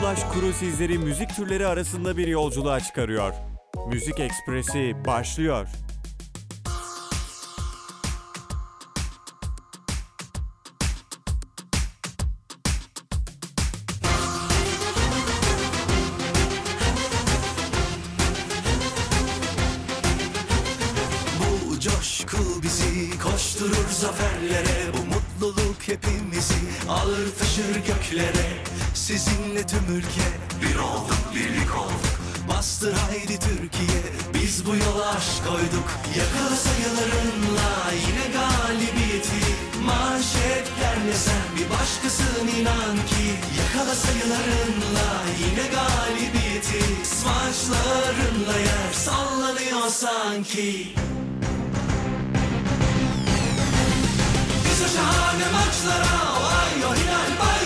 Ulaş kuru sizleri müzik türleri arasında bir yolculuğa çıkarıyor. Müzik Ekspresi başlıyor. Sayılarınla yine galibiyeti Smaçlarınla yer sallanıyor sanki. Biz o şahane maçlara O ay o hilal bayrağı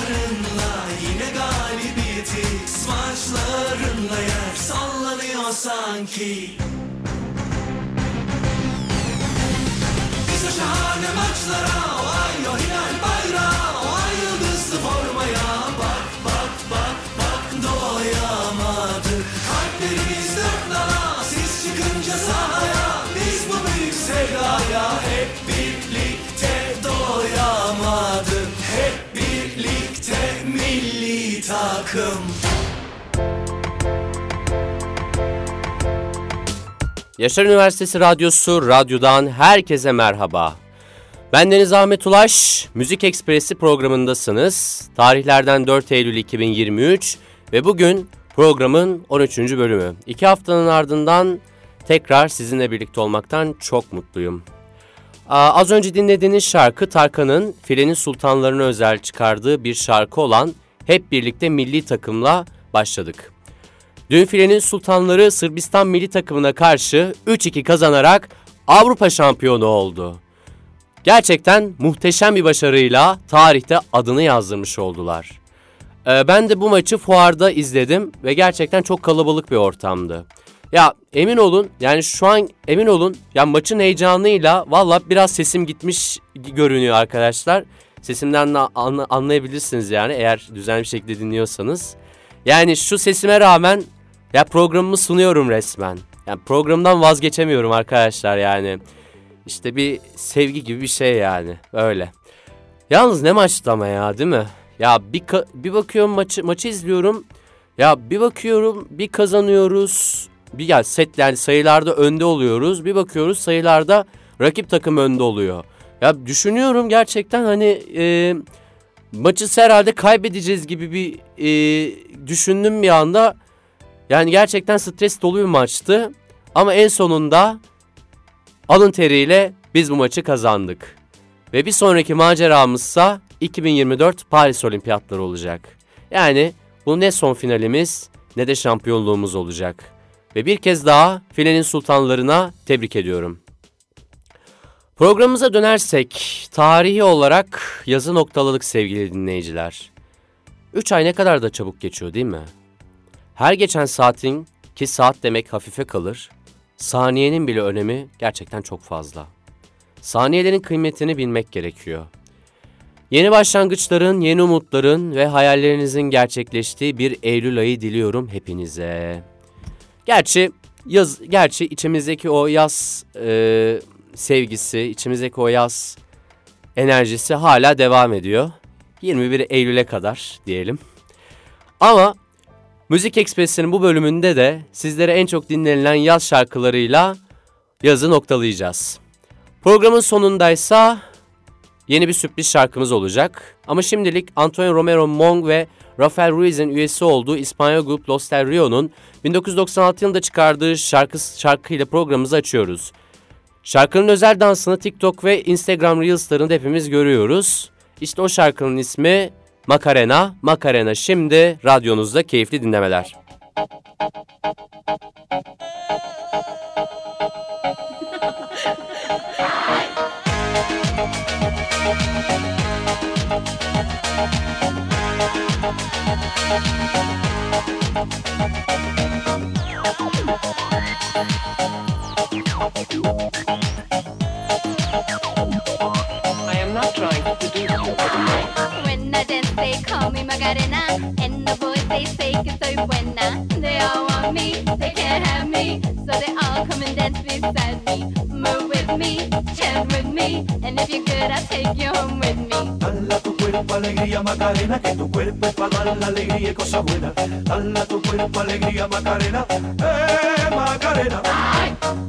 Sayılarınla yine galibiyeti Smaçlarınla yer sallanıyor sanki. Biz o şahane maçlara O ay o hilal bayrağı milli takım Yaşar Üniversitesi Radyosu Radyo'dan herkese merhaba. Ben Deniz Ahmet Ulaş, Müzik Ekspresi programındasınız. Tarihlerden 4 Eylül 2023 ve bugün programın 13. bölümü. İki haftanın ardından tekrar sizinle birlikte olmaktan çok mutluyum. Az önce dinlediğiniz şarkı Tarkan'ın Filenin Sultanlarına özel çıkardığı bir şarkı olan Hep Birlikte Milli Takım'la başladık. Dün filenin sultanları Sırbistan milli takımına karşı 3-2 kazanarak Avrupa şampiyonu oldu. Gerçekten muhteşem bir başarıyla tarihte adını yazdırmış oldular. Ee, ben de bu maçı fuarda izledim ve gerçekten çok kalabalık bir ortamdı. Ya emin olun yani şu an emin olun ya maçın heyecanıyla valla biraz sesim gitmiş görünüyor arkadaşlar. Sesimden de anla- anlayabilirsiniz yani eğer düzenli bir şekilde dinliyorsanız. Yani şu sesime rağmen ya programımı sunuyorum resmen. Yani programdan vazgeçemiyorum arkadaşlar yani. İşte bir sevgi gibi bir şey yani öyle. Yalnız ne maçtı ama ya değil mi? Ya bir bir bakıyorum maçı maçı izliyorum. Ya bir bakıyorum bir kazanıyoruz. Bir ya set yani sayılarda önde oluyoruz. Bir bakıyoruz sayılarda rakip takım önde oluyor. Ya düşünüyorum gerçekten hani e, maçı herhalde kaybedeceğiz gibi bir e, düşündüm bir anda. Yani gerçekten stres dolu bir maçtı. Ama en sonunda alın teriyle biz bu maçı kazandık. Ve bir sonraki maceramızsa 2024 Paris Olimpiyatları olacak. Yani bu ne son finalimiz ne de şampiyonluğumuz olacak. Ve bir kez daha filenin sultanlarına tebrik ediyorum. Programımıza dönersek tarihi olarak yazı noktaladık sevgili dinleyiciler. 3 ay ne kadar da çabuk geçiyor değil mi? Her geçen saatin ki saat demek hafife kalır, saniyenin bile önemi gerçekten çok fazla. Saniyelerin kıymetini bilmek gerekiyor. Yeni başlangıçların, yeni umutların ve hayallerinizin gerçekleştiği bir Eylül ayı diliyorum hepinize. Gerçi yaz, gerçi içimizdeki o yaz e, sevgisi, içimizdeki o yaz enerjisi hala devam ediyor. 21 Eylül'e kadar diyelim. Ama Müzik Ekspresi'nin bu bölümünde de sizlere en çok dinlenilen yaz şarkılarıyla yazı noktalayacağız. Programın sonundaysa yeni bir sürpriz şarkımız olacak. Ama şimdilik Antonio Romero Mong ve Rafael Ruiz'in üyesi olduğu İspanyol grup Los Del Rio'nun 1996 yılında çıkardığı şarkı şarkıyla programımızı açıyoruz. Şarkının özel dansını TikTok ve Instagram Reels'larında hepimiz görüyoruz. İşte o şarkının ismi Makarena, Makarena şimdi radyonuzda keyifli dinlemeler. I me And they say que soy buena. They all want me, they can't have me. So they all come and dance beside me. Move with me, chant with me. And if you're good, I'll take you home with me. Dala alegría Macarena, que tu cuerpo para dar la alegría y cosas buenas. Dala tu cuerpo alegría Macarena, eh Macarena.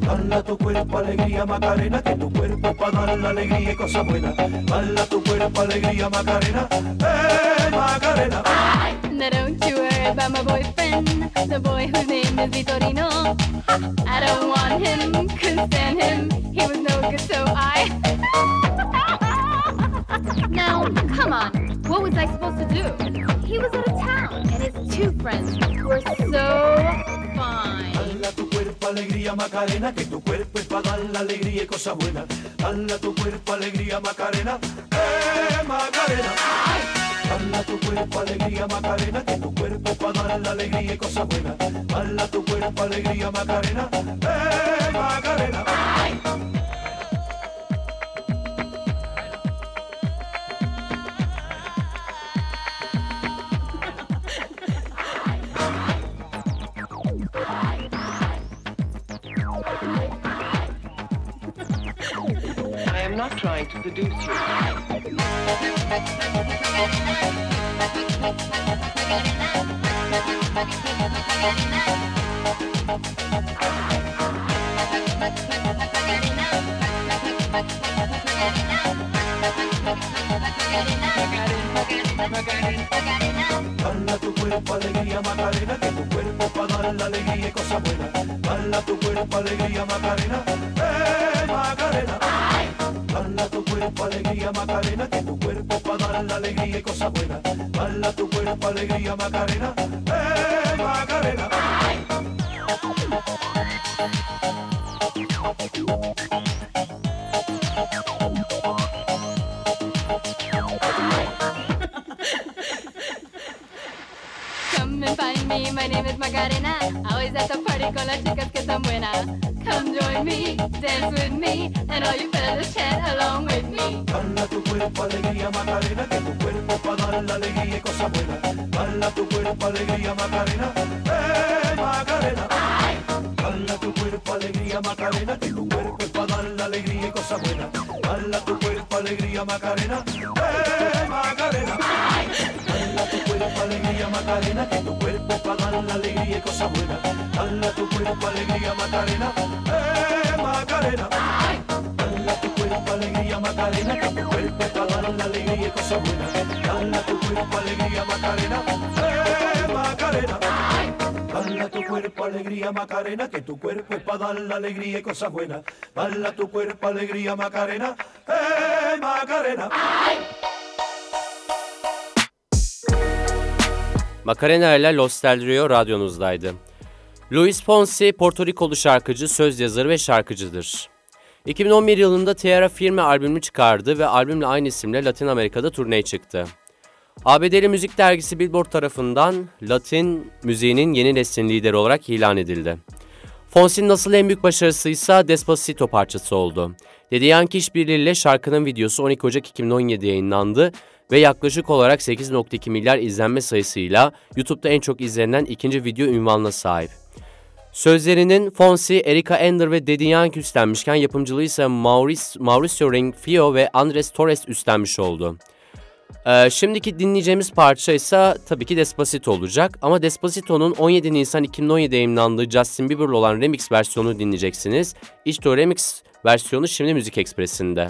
Dala tu cuerpo alegría Macarena, que tu cuerpo para dar la alegría y cosas buenas. Dala tu cuerpo alegría Macarena, eh Macarena. Now don't you worry about my boyfriend, the boy whose name is Vitorino. I don't want him, couldn't stand him, friends were so fine. Dala tu cuerpo alegría Macarena, que tu cuerpo es para dar la alegría y cosas buenas. Dala tu cuerpo alegría Macarena, eh Macarena. Dala tu cuerpo alegría Macarena, que tu cuerpo es para dar la alegría y cosas buenas. Dala tu cuerpo alegría Macarena, eh Macarena. I to you. Dala tu cuerpo alegría Macarena, que tu cuerpo para dar la alegría y cosas buenas. Dala tu cuerpo alegría Macarena, alegría Macarena, eh Macarena. Come and find me, my name is Macarena. Always at the party con las chicas que son buenas. Join me, dance with me, and all you fellas chant along with me. Dala tu cuerpo alegría Macarena, que tu cuerpo para dar la alegría y cosas buenas. Dala tu cuerpo alegría Macarena, eh Macarena. Dala tu cuerpo alegría Macarena, que tu cuerpo para dar la alegría y cosas buenas. Dala tu cuerpo alegría Macarena, eh Macarena. Dala tu cuerpo alegría Macarena, que tu cuerpo para dar la alegría y cosas buenas. Dala tu cuerpo alegría Macarena, eh Macarena. Dala tu cuerpo alegría Macarena, que tu cuerpo es para dar la alegría y cosas buenas. Dala tu cuerpo alegría Macarena, eh Macarena. Dala tu cuerpo alegría Macarena, que tu cuerpo es para dar la alegría y cosas buenas. Dala tu cuerpo alegría Macarena, eh Macarena. Macarena ile Los Del Rio radyonuzdaydı. Luis Fonsi, Porto Rikolu şarkıcı, söz yazarı ve şarkıcıdır. 2011 yılında Tierra Firme albümünü çıkardı ve albümle aynı isimle Latin Amerika'da turneye çıktı. ABD'li müzik dergisi Billboard tarafından Latin müziğinin yeni neslin lideri olarak ilan edildi. Fonsi'nin nasıl en büyük başarısıysa Despacito parçası oldu. Daddy Yankee işbirliğiyle şarkının videosu 12 Ocak 2017 yayınlandı ve yaklaşık olarak 8.2 milyar izlenme sayısıyla YouTube'da en çok izlenen ikinci video ünvanına sahip. Sözlerinin Fonsi, Erika Ender ve Daddy Yankee üstlenmişken yapımcılığı ise Maurice, Mauricio Rengifo ve Andres Torres üstlenmiş oldu. Ee, şimdiki dinleyeceğimiz parça ise tabii ki Despacito olacak ama Despacito'nun 17 Nisan 2017 yayınlandığı Justin Bieber'la olan remix versiyonunu dinleyeceksiniz. İşte o remix versiyonu şimdi Müzik Ekspresi'nde.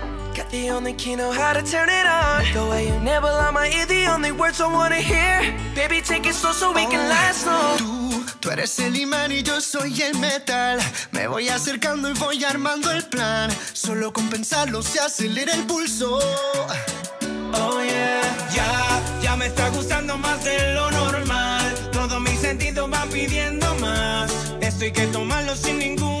Got the only key, know how to turn it on. The way you nibble on my ear, the only words I wanna hear. Baby, take it slow so we can last long. Tú, tú eres el imán y yo soy el metal. Me voy acercando y voy armando el plan. Solo con pensarlo se acelera el pulso. Oh yeah. Ya, ya me está gustando más de lo normal. Todos mis sentidos van pidiendo más. Esto hay que tomarlo sin ningún.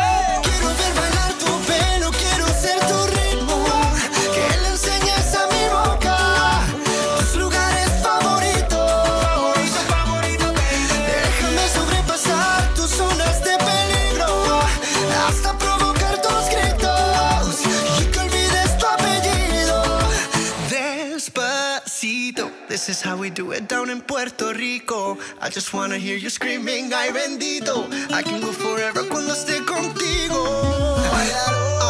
how we do it down in Puerto Rico. I just wanna hear you screaming, ay bendito. I can go forever cuando esté contigo.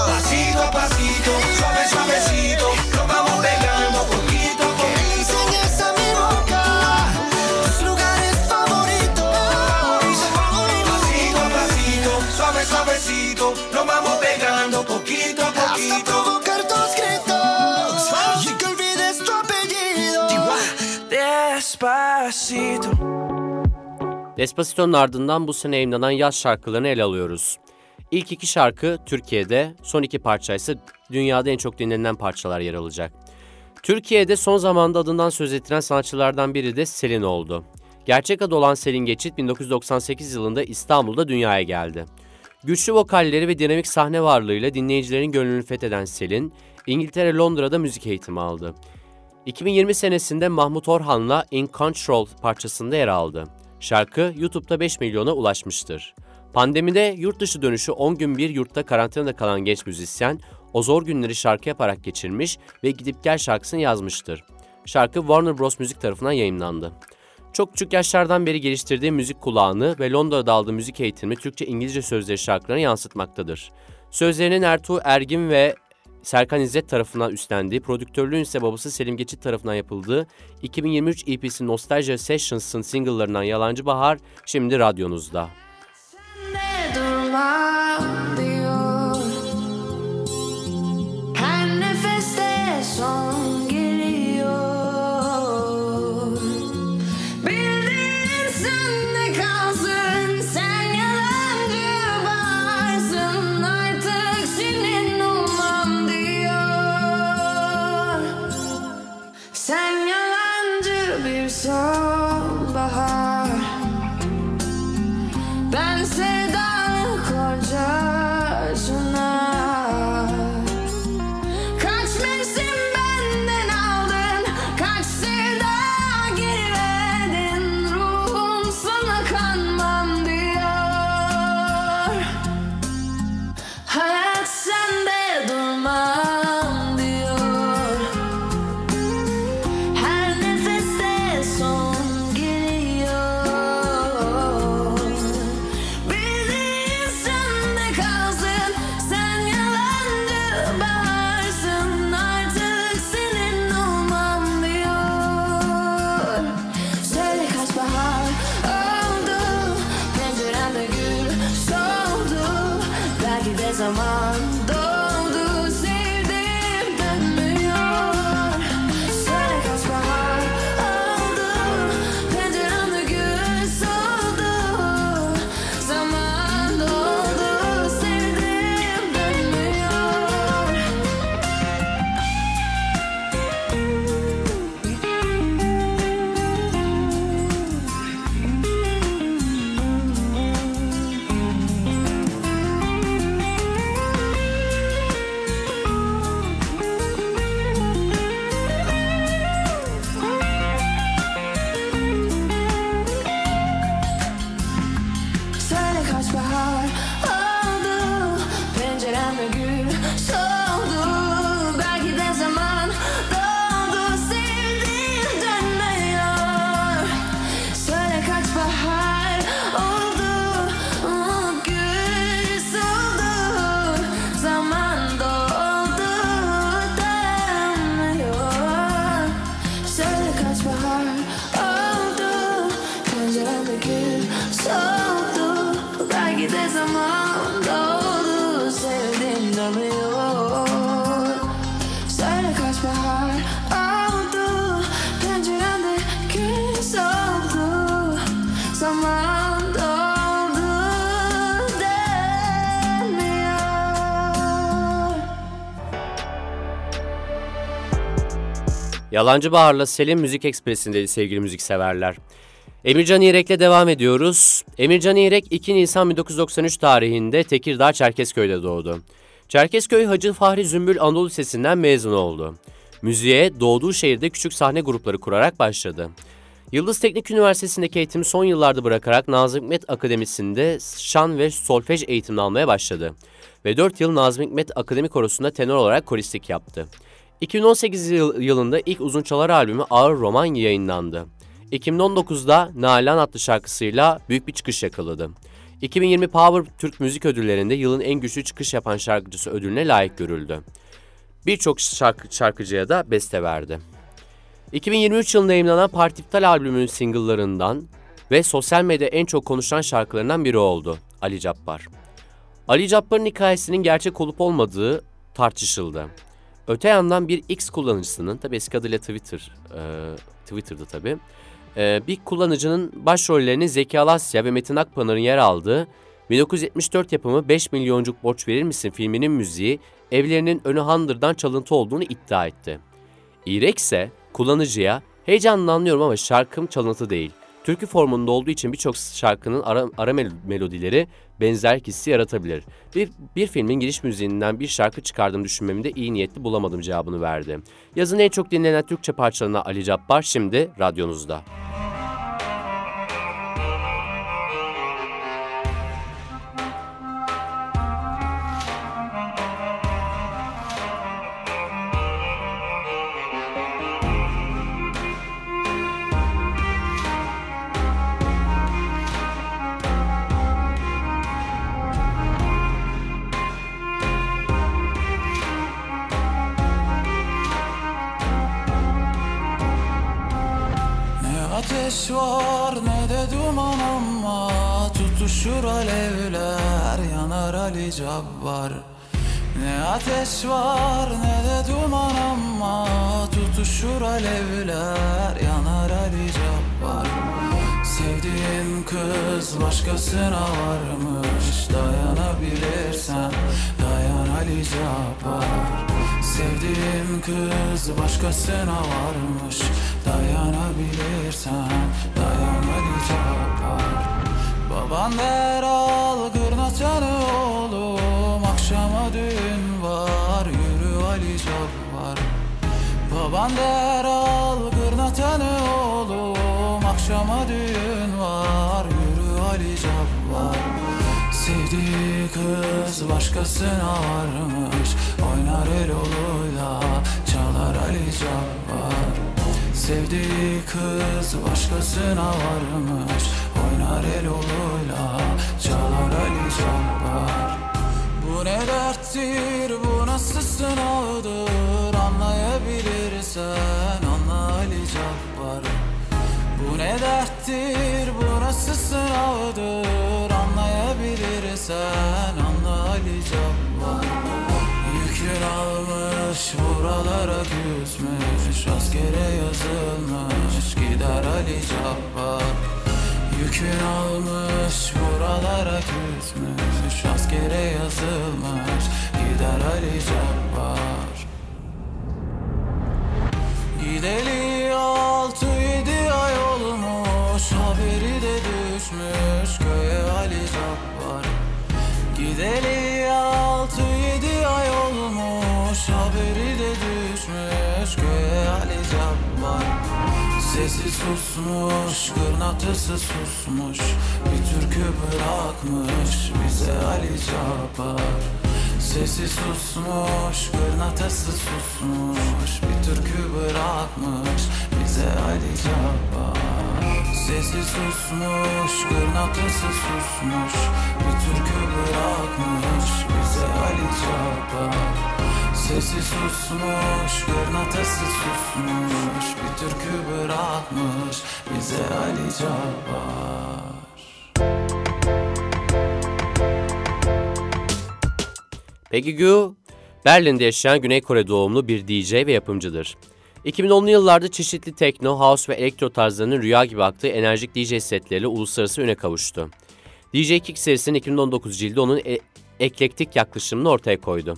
Pasito a pasito, suave, suavecito. Nos vamos pegando poquito a Que poquito. enseñes a mi boca tus lugares favoritos. Pasito a pasito, suave, suavecito. Nos vamos Despacito'nun ardından bu sene yayınlanan yaz şarkılarını ele alıyoruz. İlk iki şarkı Türkiye'de, son iki parça ise dünyada en çok dinlenen parçalar yer alacak. Türkiye'de son zamanda adından söz ettiren sanatçılardan biri de Selin oldu. Gerçek adı olan Selin Geçit 1998 yılında İstanbul'da dünyaya geldi. Güçlü vokalleri ve dinamik sahne varlığıyla dinleyicilerin gönlünü fetheden Selin, İngiltere Londra'da müzik eğitimi aldı. 2020 senesinde Mahmut Orhan'la In Control parçasında yer aldı. Şarkı YouTube'da 5 milyona ulaşmıştır. Pandemide yurt dışı dönüşü 10 gün bir yurtta karantinada kalan genç müzisyen, o zor günleri şarkı yaparak geçirmiş ve Gidip Gel şarkısını yazmıştır. Şarkı Warner Bros. Müzik tarafından yayınlandı. Çok küçük yaşlardan beri geliştirdiği müzik kulağını ve Londra'da aldığı müzik eğitimi Türkçe-İngilizce sözleri şarkılarına yansıtmaktadır. Sözlerinin Ertuğ Ergin ve Serkan İzzet tarafından üstlendiği, prodüktörlüğün ise babası Selim Geçit tarafından yapıldığı 2023 EP'si Nostalgia Sessions'ın single'larından Yalancı Bahar şimdi radyonuzda. Yalancı Bahar'la Selim Müzik Ekspresi'ndeydi sevgili müzikseverler. Emircan İrek'le devam ediyoruz. Emircan İrek 2 Nisan 1993 tarihinde Tekirdağ Çerkezköy'de doğdu. Çerkezköy Hacı Fahri Zümbül Anadolu Lisesi'nden mezun oldu. Müziğe doğduğu şehirde küçük sahne grupları kurarak başladı. Yıldız Teknik Üniversitesi'ndeki eğitimi son yıllarda bırakarak Nazım Hikmet Akademisi'nde şan ve solfej eğitimi almaya başladı. Ve 4 yıl Nazım Hikmet Akademi Korosu'nda tenor olarak koristlik yaptı. 2018 yıl- yılında ilk uzun çalar albümü Ağır Roman yayınlandı. 2019'da Nalan adlı şarkısıyla büyük bir çıkış yakaladı. 2020 Power Türk Müzik Ödülleri'nde yılın en güçlü çıkış yapan şarkıcısı ödülüne layık görüldü. Birçok şarkı, şarkıcıya da beste verdi. 2023 yılında yayınlanan Partiftal albümünün single'larından ve sosyal medyada en çok konuşulan şarkılarından biri oldu Ali Cabbar. Ali Cabbar'ın hikayesinin gerçek olup olmadığı tartışıldı. Öte yandan bir X kullanıcısının, tabi eski adıyla Twitter, e, Twitter'dı tabi, bir kullanıcının başrollerini Zeki Alasya ve Metin Akpınar'ın yer aldığı 1974 yapımı 5 milyoncuk borç verir misin filminin müziği evlerinin önü handırdan çalıntı olduğunu iddia etti. İrek ise kullanıcıya heyecanla anlıyorum ama şarkım çalıntı değil. Türkü formunda olduğu için birçok şarkının ara, ara mel- melodileri benzer hissi yaratabilir. Bir, bir filmin giriş müziğinden bir şarkı çıkardığımı düşünmemi de iyi niyetli bulamadım cevabını verdi. Yazın en çok dinlenen Türkçe parçalarına Ali Cabbar şimdi radyonuzda. Başkasına varmış Dayanabilirsen dayan Ali Cabbar Sevdiğin kız başkasına varmış Dayanabilirsen dayan Ali Cabbar Baban der al gırnaçanı oğlum Akşama düğün var yürü Ali Cabbar Baban der al gırnaçanı oğlum Akşama düğün var Sevdiği kız başkasına varmış. Oynar el oluyla çalar Ali Cabbar. Sevdiği kız başkasına varmış. Oynar el oluyla çalar Ali Cabbar. Bu ne derttir bu nasıl sınavdır Anlayabilirsen anla Ali Cabbar. Bu ne derttir bu nasıl sınavdır Anlayabilirsen anla Ali Cabbar. Yükün almış buralara küsmüş Askere yazılmış gider Ali Cabbar. Yükün almış buralara küsmüş Askere yazılmış gider Ali Cabbar. Gideli Gideli altı yedi ay olmuş Haberi de düşmüş köye Ali Cabbar Sesi susmuş, kırnatısı susmuş Bir türkü bırakmış bize Ali Cabbar Sesi susmuş, kırnatısı susmuş. Bir türkü bırakmış bize Ali Cabbar Sesi susmuş, kırnatısı susmuş. Bir türkü bırakmış bize Ali Cabbar Sesi susmuş, kırnatısı susmuş. Bir türkü bırakmış bize Ali Cabbar Peggy Gou, Berlin'de yaşayan Güney Kore doğumlu bir DJ ve yapımcıdır. 2010'lu yıllarda çeşitli tekno, house ve elektro tarzlarının rüya gibi aktığı enerjik DJ setleriyle uluslararası üne kavuştu. DJ Kick serisinin 2019 cildi onun e- eklektik yaklaşımını ortaya koydu.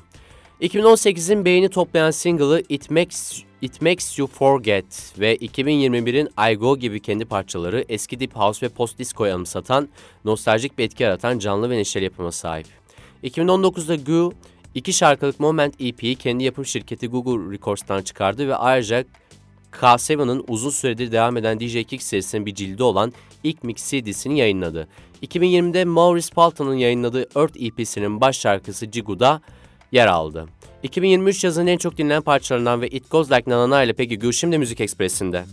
2018'in beğeni toplayan single'ı It Makes, It Makes You Forget ve 2021'in I Go gibi kendi parçaları eski Deep House ve Post Disco'yu anımsatan, nostaljik bir etki yaratan canlı ve neşeli yapıma sahip. 2019'da Gu, iki şarkılık Moment EP'yi kendi yapım şirketi Google Records'tan çıkardı ve ayrıca K7'ın uzun süredir devam eden DJ Kick serisinin bir cildi olan ilk mix CD'sini yayınladı. 2020'de Maurice Palton'un yayınladığı Earth EP'sinin baş şarkısı Jigu'da yer aldı. 2023 yazının en çok dinlenen parçalarından ve It Goes Like Na Na Na ile Peggy Gou şimdi Müzik Ekspresi'nde.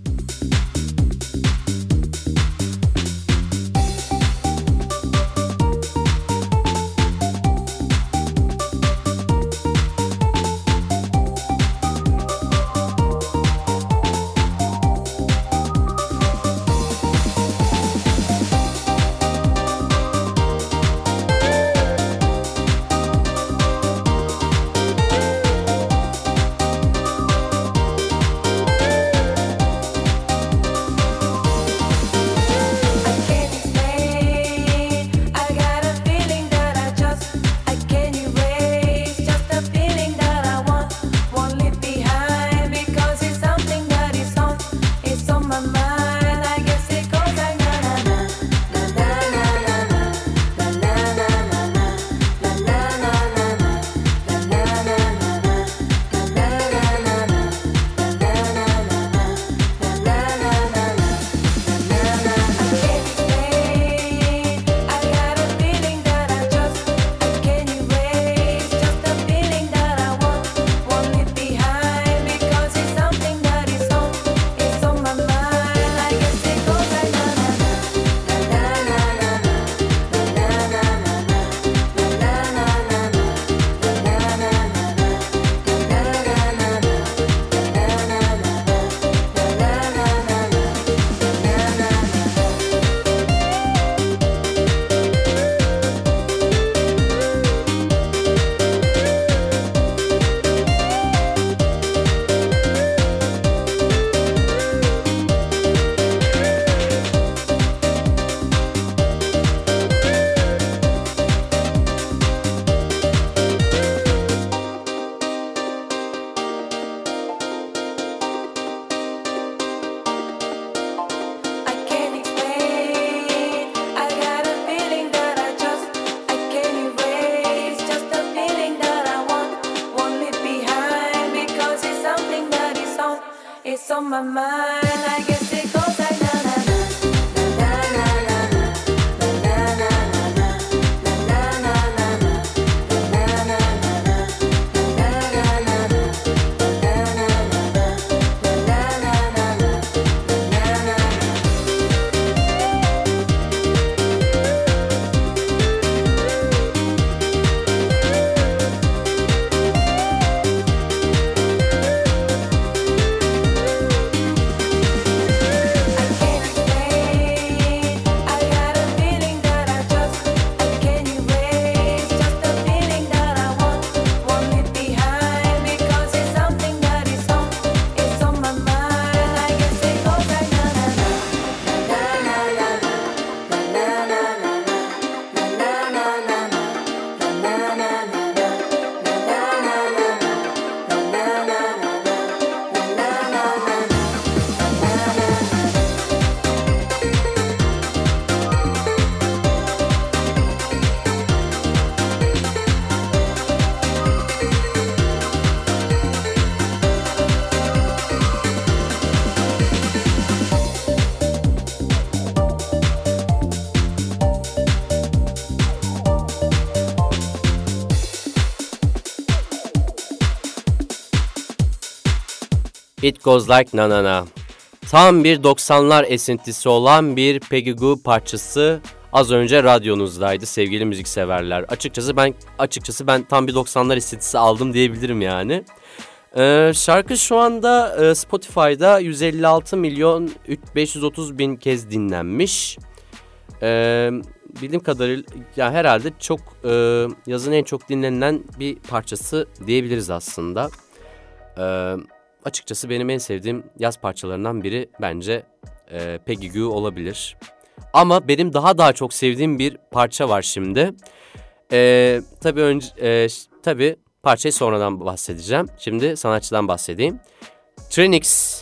It Goes Like Na Na Na. Tam bir 90'lar esintisi olan bir Peggy Goo parçası az önce radyonuzdaydı sevgili müzikseverler. Açıkçası ben açıkçası ben tam bir 90'lar esintisi aldım diyebilirim yani. Ee, şarkı şu anda e, Spotify'da 156 milyon 530 bin kez dinlenmiş. Ee, bildiğim kadarıyla ya herhalde çok e, yazın en çok dinlenilen bir parçası diyebiliriz aslında. Ee, açıkçası benim en sevdiğim yaz parçalarından biri bence e, Peggy Goo olabilir. Ama benim daha daha çok sevdiğim bir parça var şimdi. Ee, tabii önce e, tabii parçayı sonradan bahsedeceğim. Şimdi sanatçıdan bahsedeyim. Trinix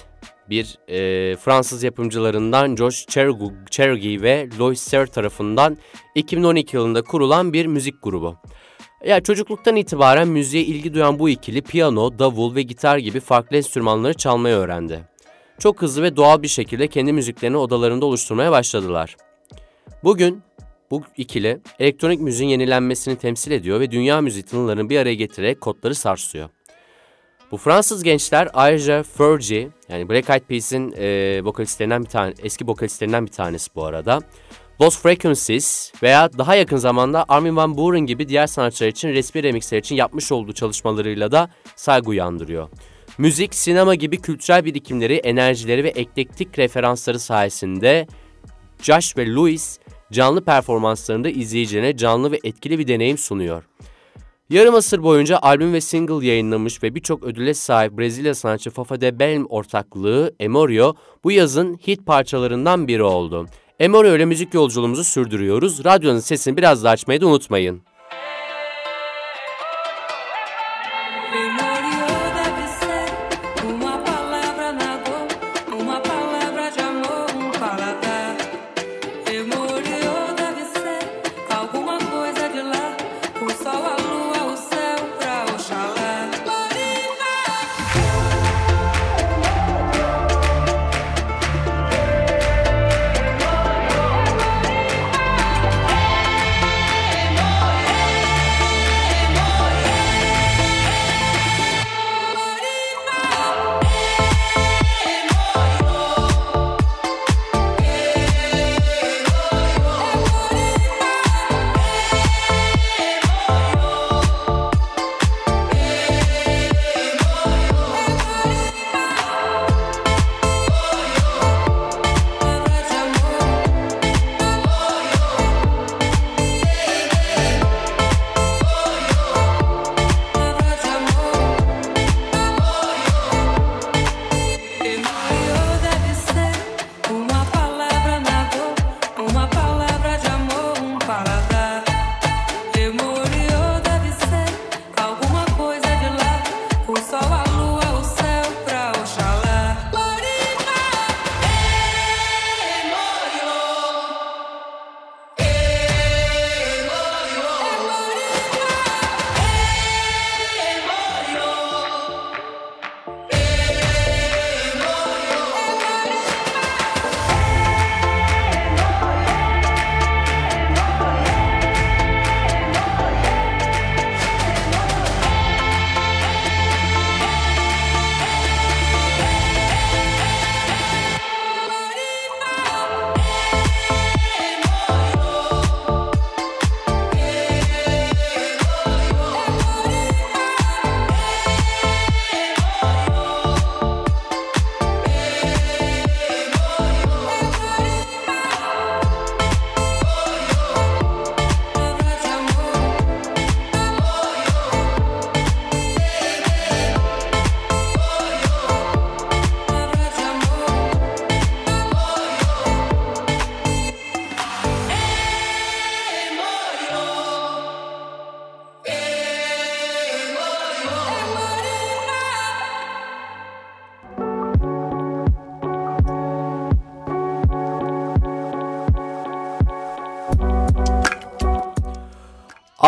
bir e, Fransız yapımcılarından Josh Chergy ve Lois Serre tarafından 2012 yılında kurulan bir müzik grubu. Ya çocukluktan itibaren müziğe ilgi duyan bu ikili piyano, davul ve gitar gibi farklı enstrümanları çalmayı öğrendi. Çok hızlı ve doğal bir şekilde kendi müziklerini odalarında oluşturmaya başladılar. Bugün bu ikili elektronik müziğin yenilenmesini temsil ediyor ve dünya müziği tınılarını bir araya getirerek kodları sarsıyor. Bu Fransız gençler ayrıca Fergie yani Black Eyed Peas'in e, vokalistlerinden bir tane eski vokalistlerinden bir tanesi bu arada. Lost Frequencies veya daha yakın zamanda Armin Van Buuren gibi diğer sanatçılar için resmi remixler için yapmış olduğu çalışmalarıyla da saygı uyandırıyor. Müzik, sinema gibi kültürel birikimleri, enerjileri ve eklektik referansları sayesinde Josh ve Louis canlı performanslarında izleyicine canlı ve etkili bir deneyim sunuyor. Yarım asır boyunca albüm ve single yayınlamış ve birçok ödüle sahip Brezilya sanatçı Fafa de Belm ortaklığı Emorio bu yazın hit parçalarından biri oldu. Emorio ile müzik yolculuğumuzu sürdürüyoruz. Radyonun sesini biraz daha açmayı da unutmayın.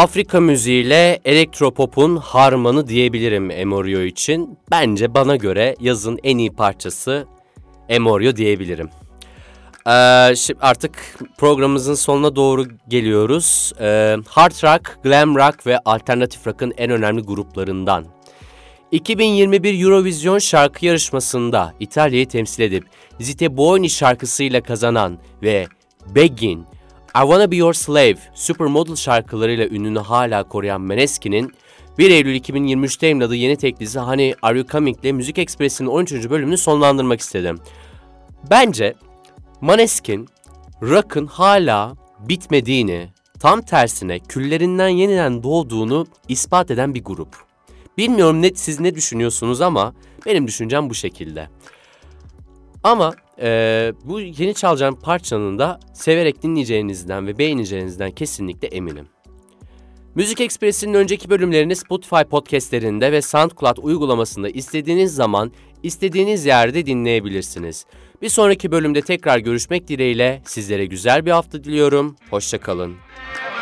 Afrika müziğiyle elektropop'un harmanı diyebilirim Emorio için. Bence bana göre yazın en iyi parçası Emorio diyebilirim. Ee, şimdi artık programımızın sonuna doğru geliyoruz. Ee, hard rock, glam rock ve alternatif rock'ın en önemli gruplarından. 2021 Eurovision şarkı yarışmasında İtalya'yı temsil edip Zite Buoni şarkısıyla kazanan ve Begin I Wanna Be Your Slave, Supermodel şarkılarıyla ününü hala koruyan Meneskin'in 1 Eylül 2023'te yayınladığı yeni teklisi Hani Are You Coming ile Müzik Ekspresi'nin 13. bölümünü sonlandırmak istedim. Bence Maneskin, rock'ın hala bitmediğini, tam tersine küllerinden yeniden doğduğunu ispat eden bir grup. Bilmiyorum net siz ne düşünüyorsunuz ama benim düşüncem bu şekilde. Ama ee, bu yeni çalacağım parçanın da severek dinleyeceğinizden ve beğeneceğinizden kesinlikle eminim. Müzik Ekspresi'nin önceki bölümlerini Spotify podcastlerinde ve SoundCloud uygulamasında istediğiniz zaman, istediğiniz yerde dinleyebilirsiniz. Bir sonraki bölümde tekrar görüşmek dileğiyle sizlere güzel bir hafta diliyorum. Hoşçakalın. kalın.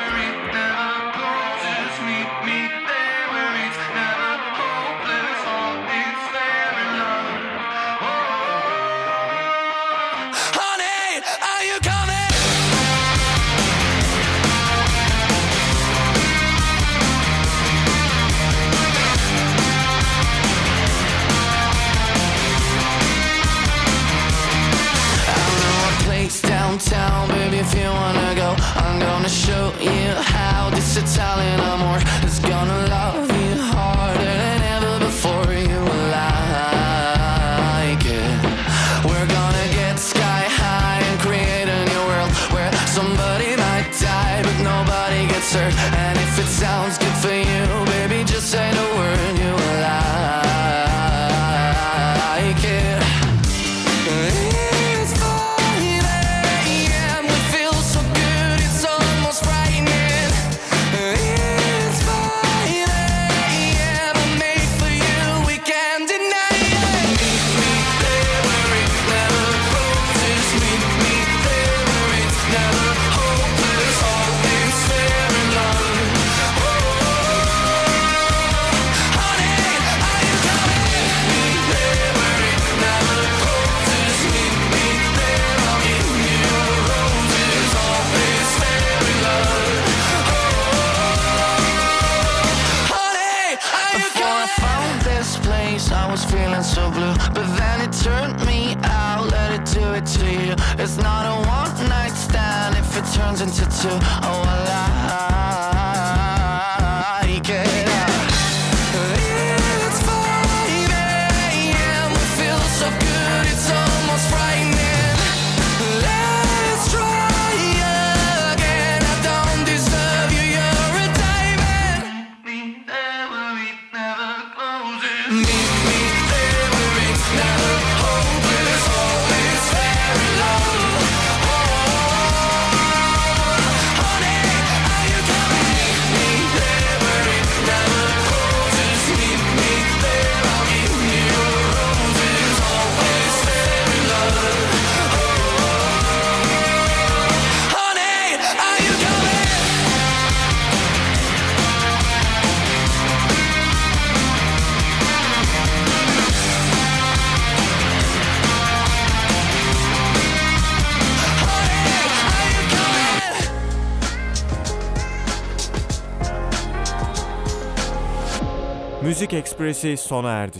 Ekspresi sona erdi.